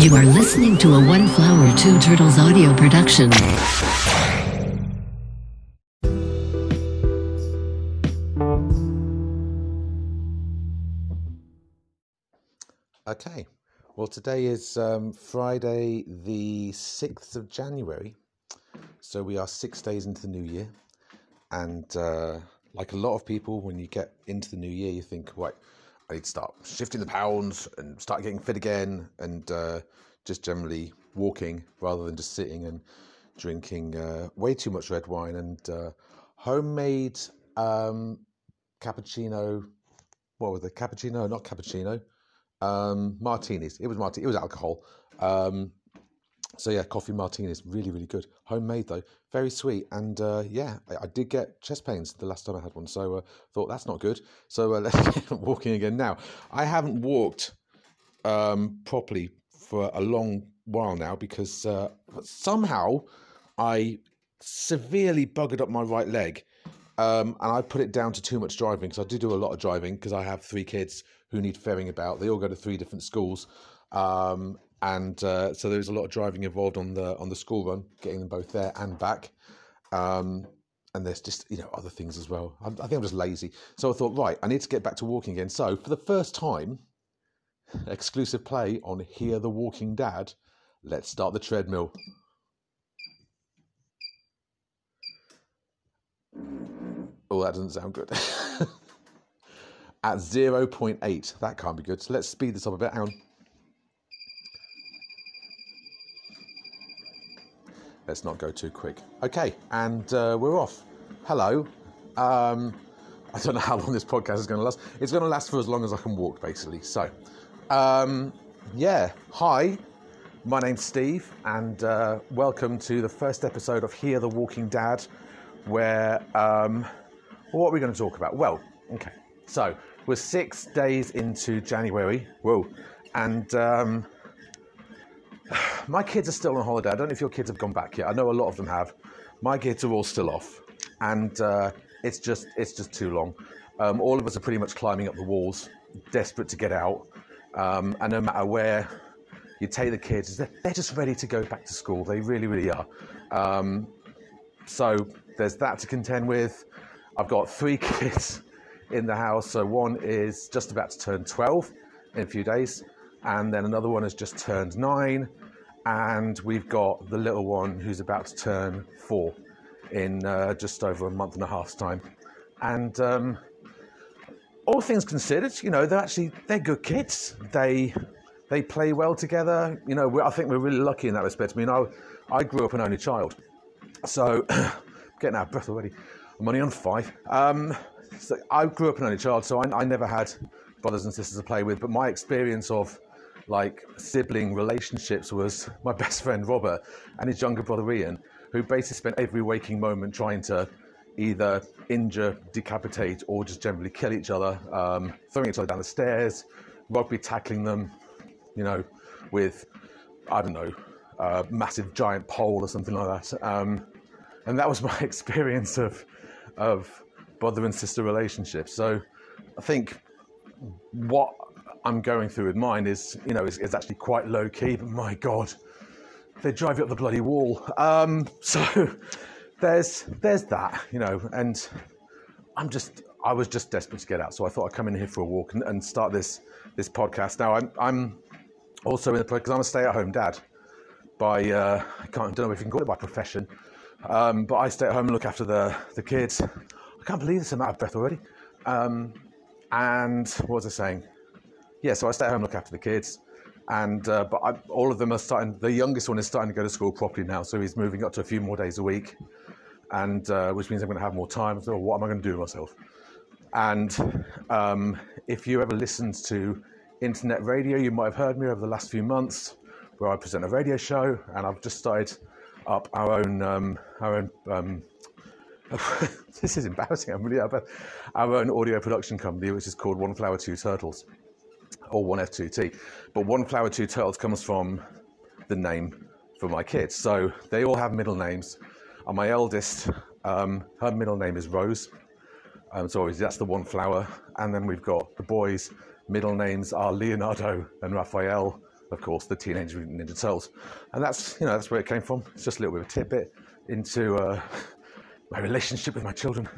You are listening to a One Flower Two Turtles audio production. Okay. Well, today is um, Friday, the 6th of January. So we are six days into the new year. And uh, like a lot of people, when you get into the new year, you think, right, I need to start shifting the pounds and start getting fit again and uh, just generally walking rather than just sitting and drinking uh, way too much red wine and uh, homemade um, cappuccino. What was it? Cappuccino, not cappuccino um, martinis. It was martini. It was alcohol. Um, so yeah, coffee martini is really, really good. Homemade though, very sweet. And uh, yeah, I, I, did get chest pains the last time I had one, so uh, thought that's not good. So uh, let's get walking again now. I haven't walked um, properly for a long while now because uh, somehow I severely buggered up my right leg. Um, and I put it down to too much driving because I do do a lot of driving because I have three kids who need ferrying about. They all go to three different schools, um, and uh, so there's a lot of driving involved on the on the school run, getting them both there and back. Um, and there's just you know other things as well. I, I think I'm just lazy, so I thought right, I need to get back to walking again. So for the first time, exclusive play on Hear the Walking Dad. Let's start the treadmill. Oh, that doesn't sound good. at 0.8. That can't be good. So let's speed this up a bit. Hang on. Let's not go too quick. Okay, and uh, we're off. Hello. Um, I don't know how long this podcast is going to last. It's going to last for as long as I can walk, basically. So, um, yeah. Hi, my name's Steve, and uh, welcome to the first episode of Hear the Walking Dad, where um, what are we going to talk about? Well, okay. So we're six days into January. Whoa. And um, my kids are still on holiday. I don't know if your kids have gone back yet. I know a lot of them have. My kids are all still off, and uh, it's just it's just too long. Um, all of us are pretty much climbing up the walls, desperate to get out. Um, and no matter where you take the kids, they're, just ready to go back to school. They really, really are. Um, so there's that to contend with. I've got three kids in the house. So one is just about to turn 12 in a few days, and then another one has just turned nine, and we've got the little one who's about to turn four in uh, just over a month and a half's time. And um, all things considered, you know, they're actually they're good kids. They they play well together. You know, I think we're really lucky in that respect. I mean, I I grew up an only child, so getting out of breath already. I'm only on five. Um, so I grew up an only child, so I, I never had brothers and sisters to play with. But my experience of like sibling relationships was my best friend Robert and his younger brother Ian, who basically spent every waking moment trying to either injure, decapitate, or just generally kill each other, um, throwing each other down the stairs, rugby tackling them, you know, with I don't know, a massive giant pole or something like that. Um, and that was my experience of of brother and sister relationships. So I think what I'm going through with mine is, you know, is, is actually quite low key, but my God, they drive you up the bloody wall. Um, so there's there's that, you know, and I'm just I was just desperate to get out, so I thought I'd come in here for a walk and, and start this this podcast. Now I'm I'm also in the because I'm a stay-at-home dad by uh, I can't don't know if you can call it by profession, um, but I stay at home and look after the the kids I can't believe this, I'm out of breath already. Um, and what was I saying? Yeah, so I stay home, look after the kids, and uh, but I, all of them are starting. The youngest one is starting to go to school properly now, so he's moving up to a few more days a week, and uh, which means I'm going to have more time. So what am I going to do with myself? And um, if you ever listened to internet radio, you might have heard me over the last few months, where I present a radio show, and I've just started up our own um, our own um, this is embarrassing. I'm really our own audio production company, which is called One Flower Two Turtles, or One F2T. But One Flower Two Turtles comes from the name for my kids. So they all have middle names. And my eldest, um, her middle name is Rose. Um, so that's the one flower. And then we've got the boys' middle names are Leonardo and Raphael. of course, the Teenage Mutant Ninja Turtles, and that's you know that's where it came from. It's just a little bit of a tidbit into uh, my relationship with my children.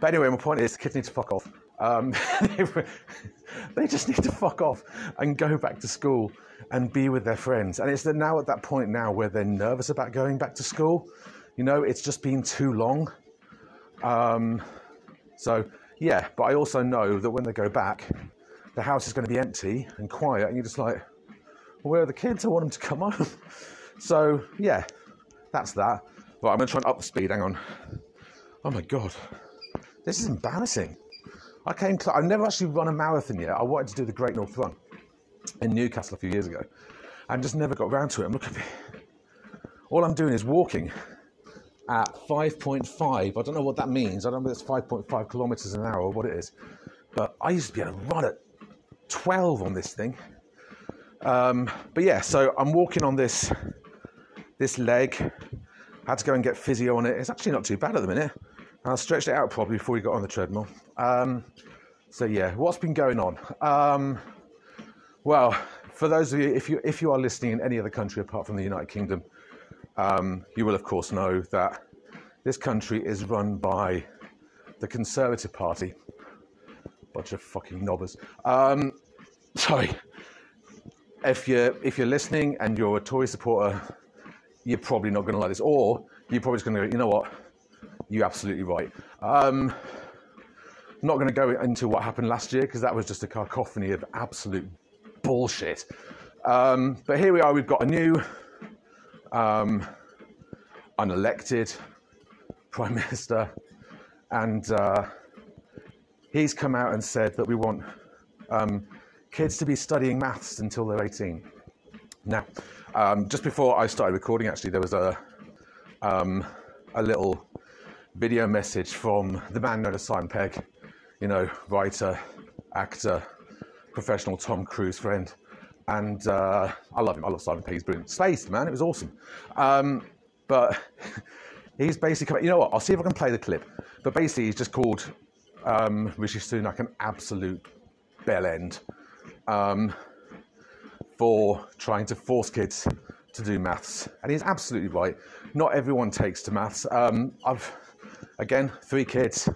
But anyway, my point is, kids need to fuck off. Um, they just need to fuck off and go back to school and be with their friends. And it's now at that point now where they're nervous about going back to school. You know, it's just been too long. Um, so yeah, but I also know that when they go back, the house is going to be empty and quiet, and you're just like, where are the kids? I want them to come home. So yeah, that's that. Right, I'm going to try and up the speed. Hang on. Oh my god, this is embarrassing. I came. I've never actually run a marathon yet. I wanted to do the Great North Run in Newcastle a few years ago, and just never got around to it. And look at me. All I'm doing is walking at 5.5. I don't know what that means. I don't know if it's 5.5 kilometers an hour or what it is. But I used to be able to run at 12 on this thing. Um, but yeah, so I'm walking on this this leg. I Had to go and get physio on it. It's actually not too bad at the minute. I stretched it out probably before we got on the treadmill. Um, so yeah, what's been going on? Um, well, for those of you, if you if you are listening in any other country apart from the United Kingdom, um, you will of course know that this country is run by the Conservative Party. Bunch of fucking knobbers. Um, sorry. If you're if you're listening and you're a Tory supporter, you're probably not going to like this, or you're probably just going to go, you know what, you're absolutely right. Um, not going to go into what happened last year because that was just a cacophony of absolute bullshit. Um, but here we are, we've got a new um, unelected prime minister, and uh, he's come out and said that we want um, kids to be studying maths until they're 18. Now, um, just before I started recording, actually, there was a um, a little video message from the man known as Simon Pegg, you know, writer, actor, professional Tom Cruise friend. And uh, I love him. I love Simon Pegg. He's brilliant. Space, man. It was awesome. Um, but he's basically, you know what? I'll see if I can play the clip. But basically, he's just called um, Rishi Sunak an absolute bell end um, for trying to force kids to do maths. And he's absolutely right. Not everyone takes to maths. Um, I've, again, three kids,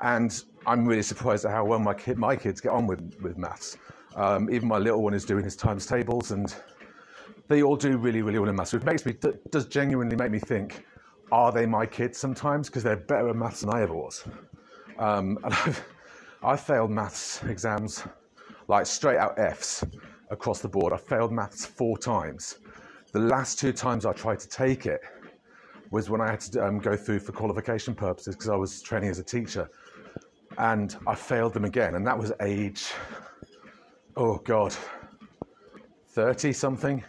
and I'm really surprised at how well my, my kids get on with, with maths. Um, even my little one is doing his times tables, and they all do really, really well in maths. Which makes me does genuinely make me think: Are they my kids sometimes? Because they're better at maths than I ever was. Um, and I've, I failed maths exams like straight out Fs across the board. I failed maths four times. The last two times I tried to take it was when I had to um, go through for qualification purposes because I was training as a teacher, and I failed them again. And that was age oh God, 30 something.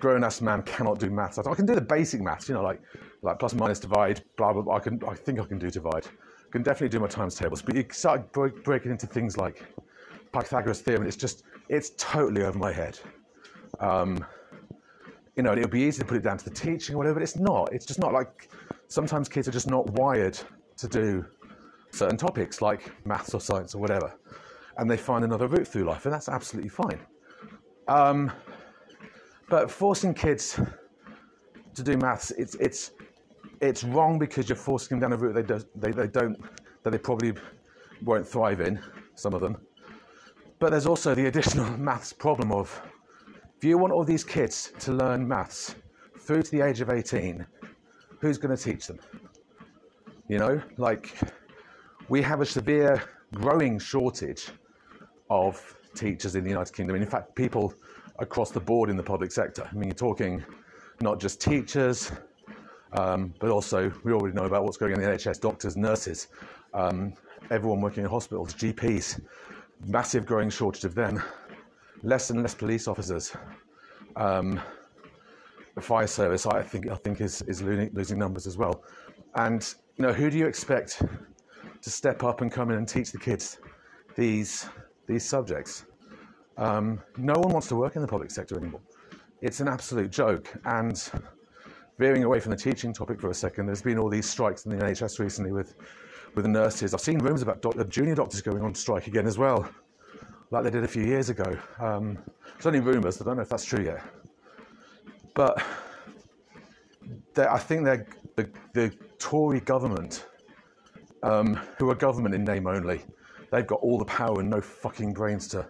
Grown ass man cannot do maths. I can do the basic maths, you know, like like plus minus divide, blah blah. blah. I can, I think I can do divide. I can definitely do my times tables. But you start break, breaking into things like Pythagoras theorem. It's just, it's totally over my head. Um, you know, it would be easy to put it down to the teaching or whatever, but it's not. It's just not like sometimes kids are just not wired to do certain topics like maths or science or whatever and they find another route through life, and that's absolutely fine. Um, but forcing kids to do maths, it's it's it's wrong because you're forcing them down a route they don't they, they don't that they probably won't thrive in. Some of them, but there's also the additional maths problem of if you want all these kids to learn maths through to the age of 18, who's going to teach them? You know, like we have a severe growing shortage of teachers in the United Kingdom. And in fact, people across the board in the public sector. I mean, you're talking not just teachers, um, but also we already know about what's going on in the NHS doctors, nurses, um, everyone working in hospitals, GPs, massive growing shortage of them, less and less police officers. Um, the fire service, I think, I think is, is losing, numbers as well. And you know, who do you expect to step up and come in and teach the kids these these subjects. Um, no one wants to work in the public sector anymore. It's an absolute joke. And veering away from the teaching topic for a second, there's been all these strikes in the NHS recently with, with the nurses. I've seen rumours about doc- junior doctors going on strike again as well. Like they did a few years ago. Um, it's only rumours, I don't know if that's true yet. But I think the, the Tory government, um, who are government in name only, they've got all the power and no fucking brains to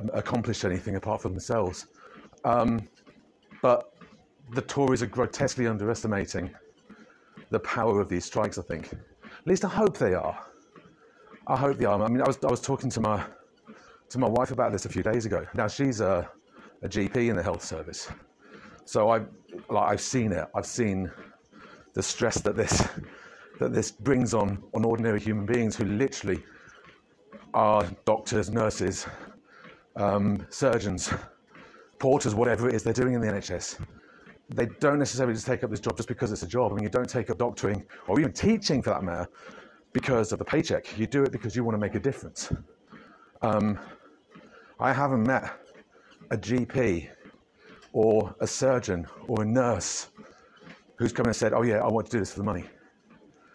um, accomplish anything apart from themselves. Um, but the Tories are grotesquely underestimating the power of these strikes, I think. At least I hope they are. I hope they are. I mean, I was, I was talking to my, to my wife about this a few days ago. Now, she's a, a GP in the health service. So I, like, I've seen it. I've seen the stress that this, that this brings on, on ordinary human beings who literally are doctors, nurses, um, surgeons, porters, whatever it is they're doing in the NHS they don't necessarily just take up this job just because it's a job. I mean, you don't take up doctoring or even teaching for that matter because of the paycheck. You do it because you want to make a difference. Um, I haven't met a GP or a surgeon or a nurse who's come in and said, Oh, yeah, I want to do this for the money.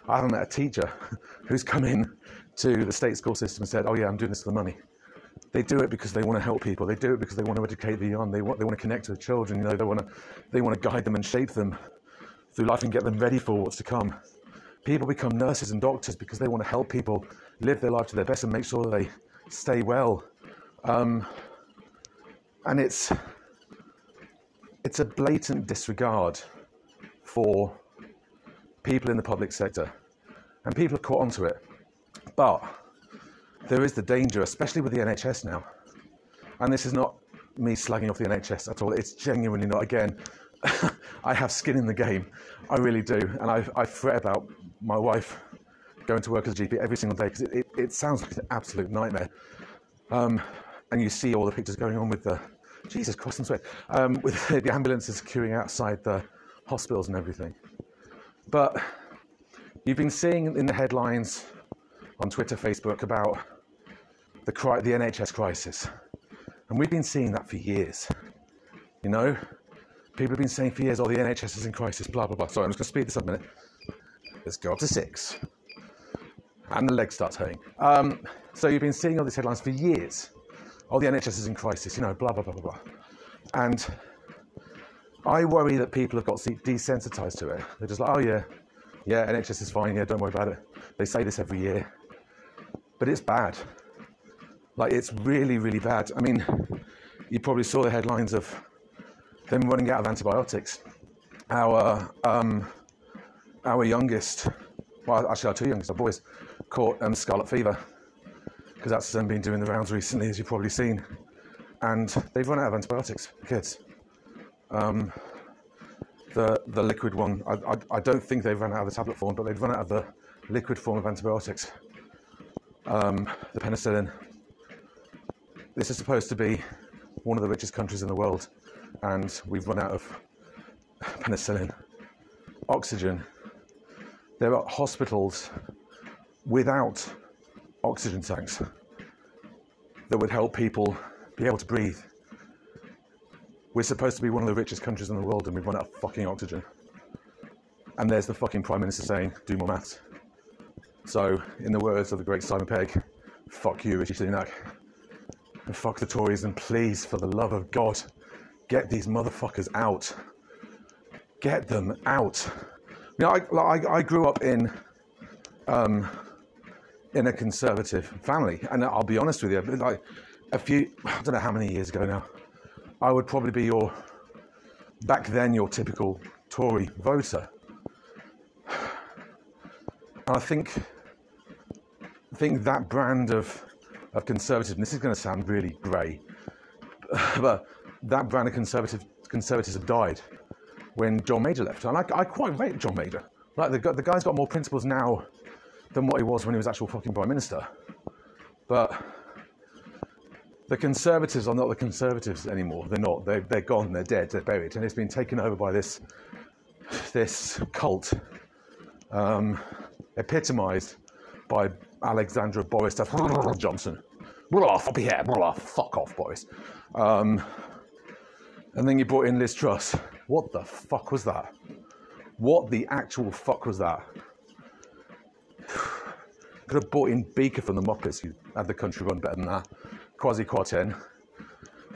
I haven't met a teacher who's come in to the state school system and said, Oh, yeah, I'm doing this for the money. They do it because they want to help people. They do it because they want to educate the young. They want, they want to connect to the children. You know, they want to, they want to guide them and shape them through life and get them ready for what's to come. People become nurses and doctors because they want to help people live their life to their best and make sure they stay well. Um, and it's it's a blatant disregard for people in the public sector, and people have caught onto it. But there is the danger, especially with the NHS now. And this is not me slagging off the NHS at all. It's genuinely not. Again, I have skin in the game. I really do. And I, I fret about my wife going to work as a GP every single day because it, it, it, sounds like an absolute nightmare. Um, and you see all the pictures going on with the, Jesus Christ, and sweat, um, with the ambulances queuing outside the hospitals and everything. But you've been seeing in the headlines on Twitter, Facebook about the, the NHS crisis. And we've been seeing that for years. You know, people have been saying for years, oh, the NHS is in crisis, blah, blah, blah. Sorry, I'm just going to speed this up a minute. Let's go up to six. And the leg starts hurting. Um, so you've been seeing all these headlines for years. Oh, the NHS is in crisis, you know, blah, blah, blah, blah, blah. And I worry that people have got desensitized to it. They're just like, oh, yeah, yeah, NHS is fine, yeah, don't worry about it. They say this every year. But it's bad. Like it's really, really bad. I mean, you probably saw the headlines of them running out of antibiotics. Our um, our youngest, well, actually our two youngest, our boys, caught um, scarlet fever because that's um, been doing the rounds recently, as you've probably seen, and they've run out of antibiotics for kids. Um, the the liquid one, I, I, I, don't think they've run out of the tablet form, but they've run out of the liquid form of antibiotics. Um, the penicillin this is supposed to be one of the richest countries in the world, and we've run out of penicillin, oxygen. There are hospitals without oxygen tanks that would help people be able to breathe. We're supposed to be one of the richest countries in the world, and we've run out of fucking oxygen. And there's the fucking Prime Minister saying, do more maths. So, in the words of the great Simon Pegg, fuck you, Rishi Sunak and fuck the Tories, and please, for the love of God, get these motherfuckers out. Get them out. You know, I, I, I grew up in um, in a conservative family, and I'll be honest with you, like a few, I don't know how many years ago now, I would probably be your back then your typical Tory voter. And I think I think that brand of of conservatism. This is going to sound really grey, but that brand of conservative, conservatism died when John Major left. And I, I quite rate John Major. Like the, the guy's got more principles now than what he was when he was actual fucking prime minister. But the conservatives are not the conservatives anymore. They're not. They're, they're gone. They're dead. They're buried. And it's been taken over by this this cult, um, epitomised by Alexander Boris Johnson. Fuck here, Roll off. fuck off, Boris. Um, and then you brought in Liz Truss. What the fuck was that? What the actual fuck was that? Could have bought in Beaker from the Muppets. You had the country run better than that. Kwasi Kwarteng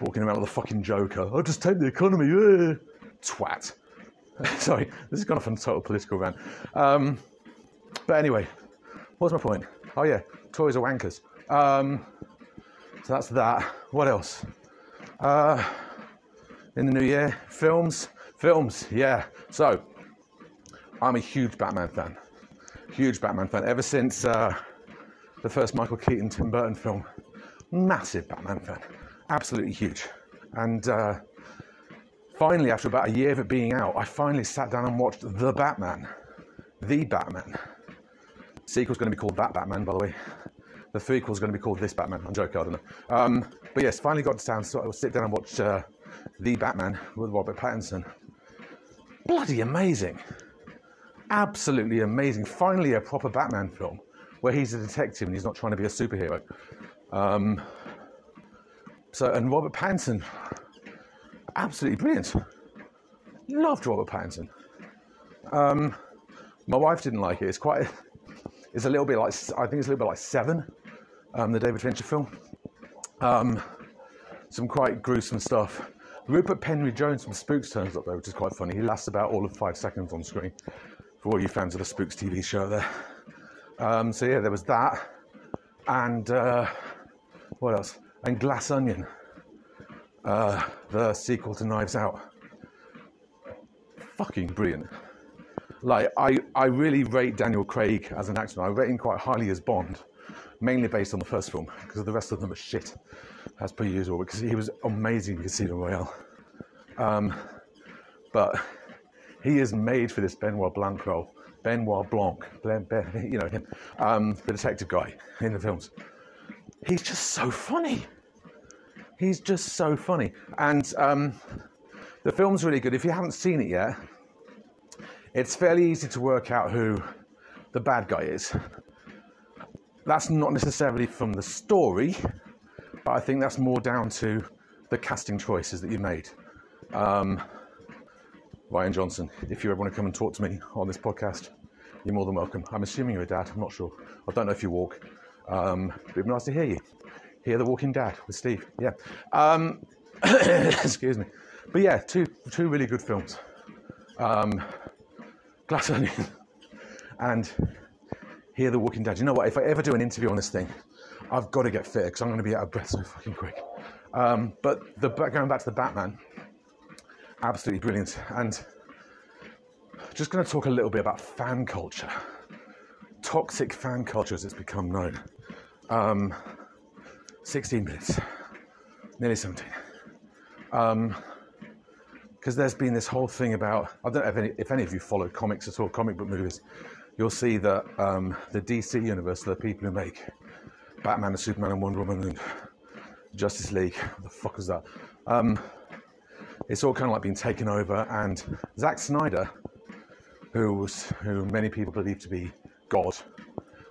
walking around with a fucking Joker. I'll just take the economy. eh." Twat. Sorry, this has gone off on a total political rant. Um, but anyway, what's my point? Oh yeah, toys are wankers. Um, so that's that. What else? Uh, in the new year, films, films. Yeah. So I'm a huge Batman fan. Huge Batman fan. Ever since uh, the first Michael Keaton Tim Burton film, massive Batman fan. Absolutely huge. And uh, finally, after about a year of it being out, I finally sat down and watched The Batman. The Batman. Sequel's going to be called That Batman, by the way. The threequel's going to be called This Batman. I'm joking, I don't know. Um, but yes, finally got down, so I'll sit down and watch uh, The Batman with Robert Pattinson. Bloody amazing. Absolutely amazing. Finally, a proper Batman film where he's a detective and he's not trying to be a superhero. Um, so, and Robert Pattinson, absolutely brilliant. Loved Robert Pattinson. Um, my wife didn't like it. It's quite, it's a little bit like, I think it's a little bit like Seven, um, the David Fincher film. Um, some quite gruesome stuff. Rupert Penry Jones from Spooks turns up though, which is quite funny. He lasts about all of five seconds on screen. For all you fans of the Spooks TV show there. Um, so yeah, there was that, and uh, what else? And Glass Onion, uh, the sequel to Knives Out. Fucking brilliant. Like I, I really rate Daniel Craig as an actor. I rate him quite highly as Bond, mainly based on the first film because the rest of them are shit, as per usual. Because he was amazing in Casino Royale, um, but he is made for this Benoit Blanc role. Benoit Blanc, Ben, Ben, you know him, um, the detective guy in the films. He's just so funny. He's just so funny, and um, the film's really good. If you haven't seen it yet, it's fairly easy to work out who the bad guy is. That's not necessarily from the story, but I think that's more down to the casting choices that you made. Um, Rian Johnson, if you ever want to come and talk to me on this podcast, you're more than welcome. I'm assuming you're a dad, I'm not sure. I don't know if you walk. Um, it'd be nice to hear you. Hear the walking dad with Steve. Yeah. Um, excuse me. But yeah, two two really good films. Um, Glass Onion and Hear the Walking Dad. You know what? If I ever do an interview on this thing, I've got to get fit because I'm going to be out of breath so fucking quick. Um, but the going back to the Batman, absolutely brilliant. And just going to talk a little bit about fan culture, toxic fan culture as it's become known. Um, 16 minutes, nearly 17. Um, because there's been this whole thing about I don't know if any, if any of you follow comics at all, comic book movies, you'll see that um, the DC universe, the people who make Batman and Superman and Wonder Woman and Justice League, what the fuck is that? Um, it's all kind of like being taken over, and Zack Snyder, who was who many people believe to be God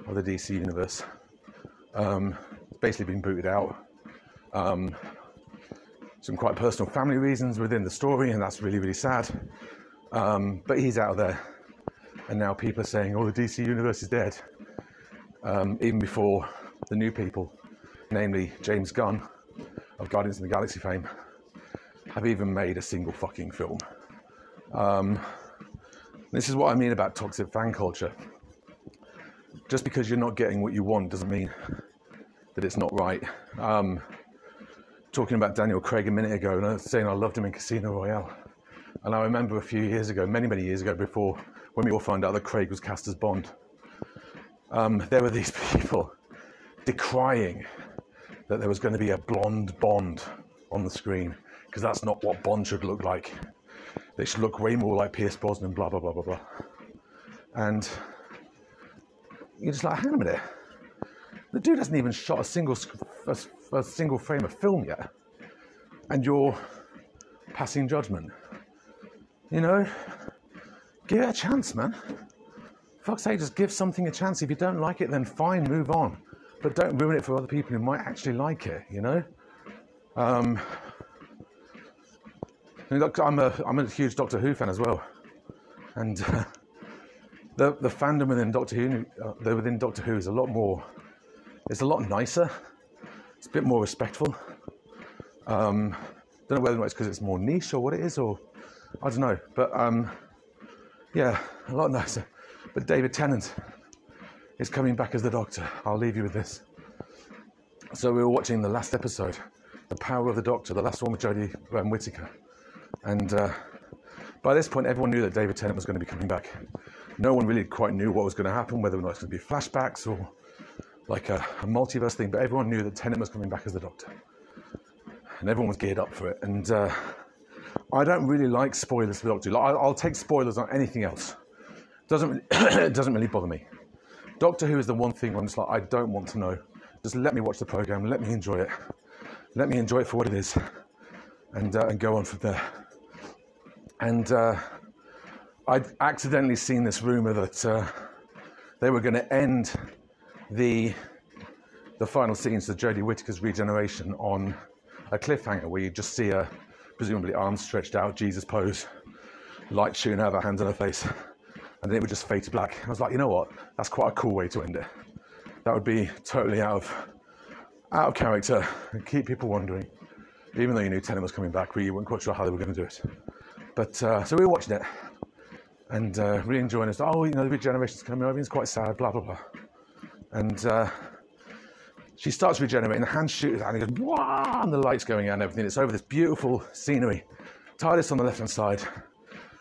of the DC universe, um, has basically been booted out. Um, some quite personal family reasons within the story, and that's really, really sad. Um, but he's out of there, and now people are saying, "Oh, the DC universe is dead." Um, even before the new people, namely James Gunn of Guardians of the Galaxy fame, have even made a single fucking film. Um, this is what I mean about toxic fan culture. Just because you're not getting what you want doesn't mean that it's not right. Um, talking about Daniel Craig a minute ago and I was saying I loved him in Casino Royale. And I remember a few years ago, many, many years ago, before when we all found out that Craig was cast as Bond, um, there were these people decrying that there was going to be a blonde Bond on the screen because that's not what Bond should look like. They should look way more like Pierce Brosnan, blah, blah, blah, blah, blah. And you're just like, hang on a minute. The dude hasn't even shot a single a, a single frame of film yet, and you're passing judgment. You know, give it a chance, man. Fuck's sake, just give something a chance. If you don't like it, then fine, move on. But don't ruin it for other people who might actually like it. You know. Um, I'm a I'm a huge Doctor Who fan as well, and uh, the the fandom within Doctor Who, uh, within Doctor Who is a lot more it's a lot nicer it's a bit more respectful. Um, don't know whether it's because it's more niche or what it is, or I don't know. But um, yeah, a lot nicer. But David Tennant is coming back as the Doctor. I'll leave you with this. So we were watching the last episode, The Power of the Doctor, the last one with Jodie um, Whittaker, and uh, by this point, everyone knew that David Tennant was going to be coming back. No one really quite knew what was going to happen, whether or not it's going to be flashbacks or like a, a multiverse thing. But everyone knew that Tennant was coming back as the Doctor, and everyone was geared up for it. And uh, I don't really like spoilers for Doctor Who. Like, I'll take spoilers on anything else. Doesn't it doesn't really bother me. Doctor Who is the one thing I'm just like I don't want to know. Just let me watch the program. Let me enjoy it. Let me enjoy it for what it is, and uh, and go on from there. And uh, I'd accidentally seen this rumor that uh, they were going to end the the final scenes of Jodie Whittaker's regeneration on a cliffhanger where you just see her, presumably arms stretched out, Jesus pose, light shooting out of her hands on her face, and then it would just fade to black. I was like, you know what? That's quite a cool way to end it. That would be totally out of out of character and keep people wondering. Even though you knew Tennant was coming back, we weren't quite sure how they were going to do it. But uh, so we were watching it and uh, really enjoying it. Oh, you know, the regeneration's coming over. It's quite sad. Blah blah blah. And uh, she starts regenerating. The hand shoots out, and it goes Wah! and the lights going out and everything. It's over this beautiful scenery. TARDIS on the left hand side,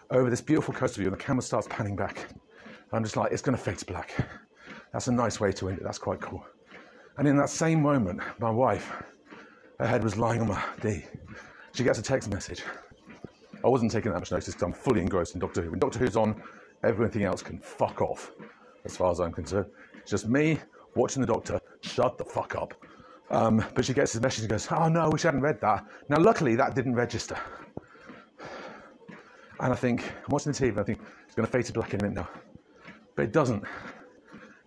over this beautiful coastal view, and the camera starts panning back. I'm just like, it's going to fade to black. That's a nice way to end it. That's quite cool. And in that same moment, my wife, her head was lying on my knee. She gets a text message. I wasn't taking that much notice because I'm fully engrossed in Doctor Who. When Doctor Who's on, everything else can fuck off, as far as I'm concerned. It's just me watching the Doctor. Shut the fuck up. Um, but she gets this message and goes, "Oh no, I wish I hadn't read that." Now, luckily, that didn't register. And I think I'm watching the TV. And I think it's going to fade to black in a minute now, but it doesn't.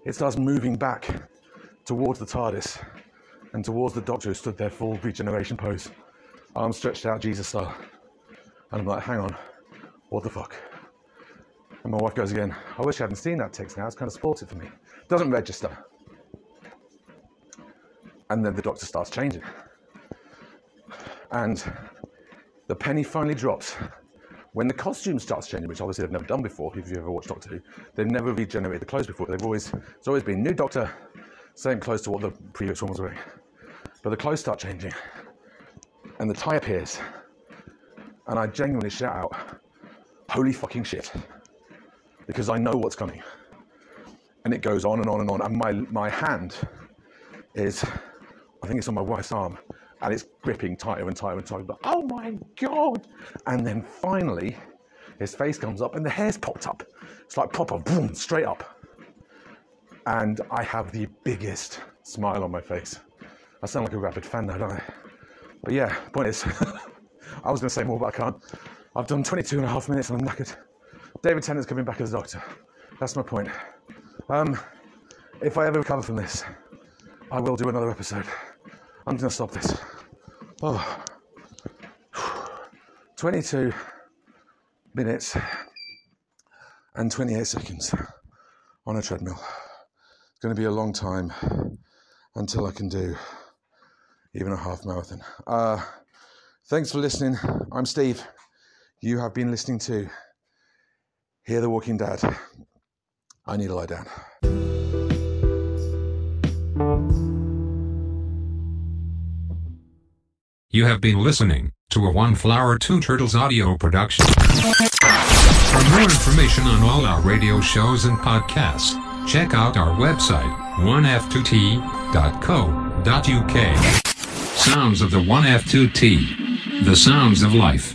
It starts moving back towards the TARDIS and towards the Doctor who stood there full regeneration pose, arms stretched out, Jesus style. And I'm like, hang on, what the fuck? And my wife goes again, I wish I hadn't seen that text now, it's kind of it for me. Doesn't register. And then the doctor starts changing. And the penny finally drops. When the costume starts changing, which obviously they've never done before, if you've ever watched Doctor Who, they've never regenerated the clothes before. They've always, it's always been new doctor, same clothes to what the previous one was wearing. But the clothes start changing, and the tie appears, and I genuinely shout out, holy fucking shit. Because I know what's coming. And it goes on and on and on. And my, my hand is, I think it's on my wife's arm, and it's gripping tighter and tighter and tighter. But, oh my God! And then finally, his face comes up and the hair's popped up. It's like proper, boom, straight up. And I have the biggest smile on my face. I sound like a rapid fan now, don't I? But yeah, point is, I was going to say more, but I can't. I've done 22 and a half minutes and I'm knackered. David Tennant's coming back as a doctor. That's my point. Um, if I ever recover from this, I will do another episode. I'm going to stop this. Oh. 22 minutes and 28 seconds on a treadmill. It's going to be a long time until I can do even a half marathon. Uh, Thanks for listening. I'm Steve. You have been listening to Hear the Walking Dad. I need to lie down. You have been listening to a One Flower Two Turtles audio production. For more information on all our radio shows and podcasts, check out our website, onef2t.co.uk. Sounds of the 1F2T. The sounds of life.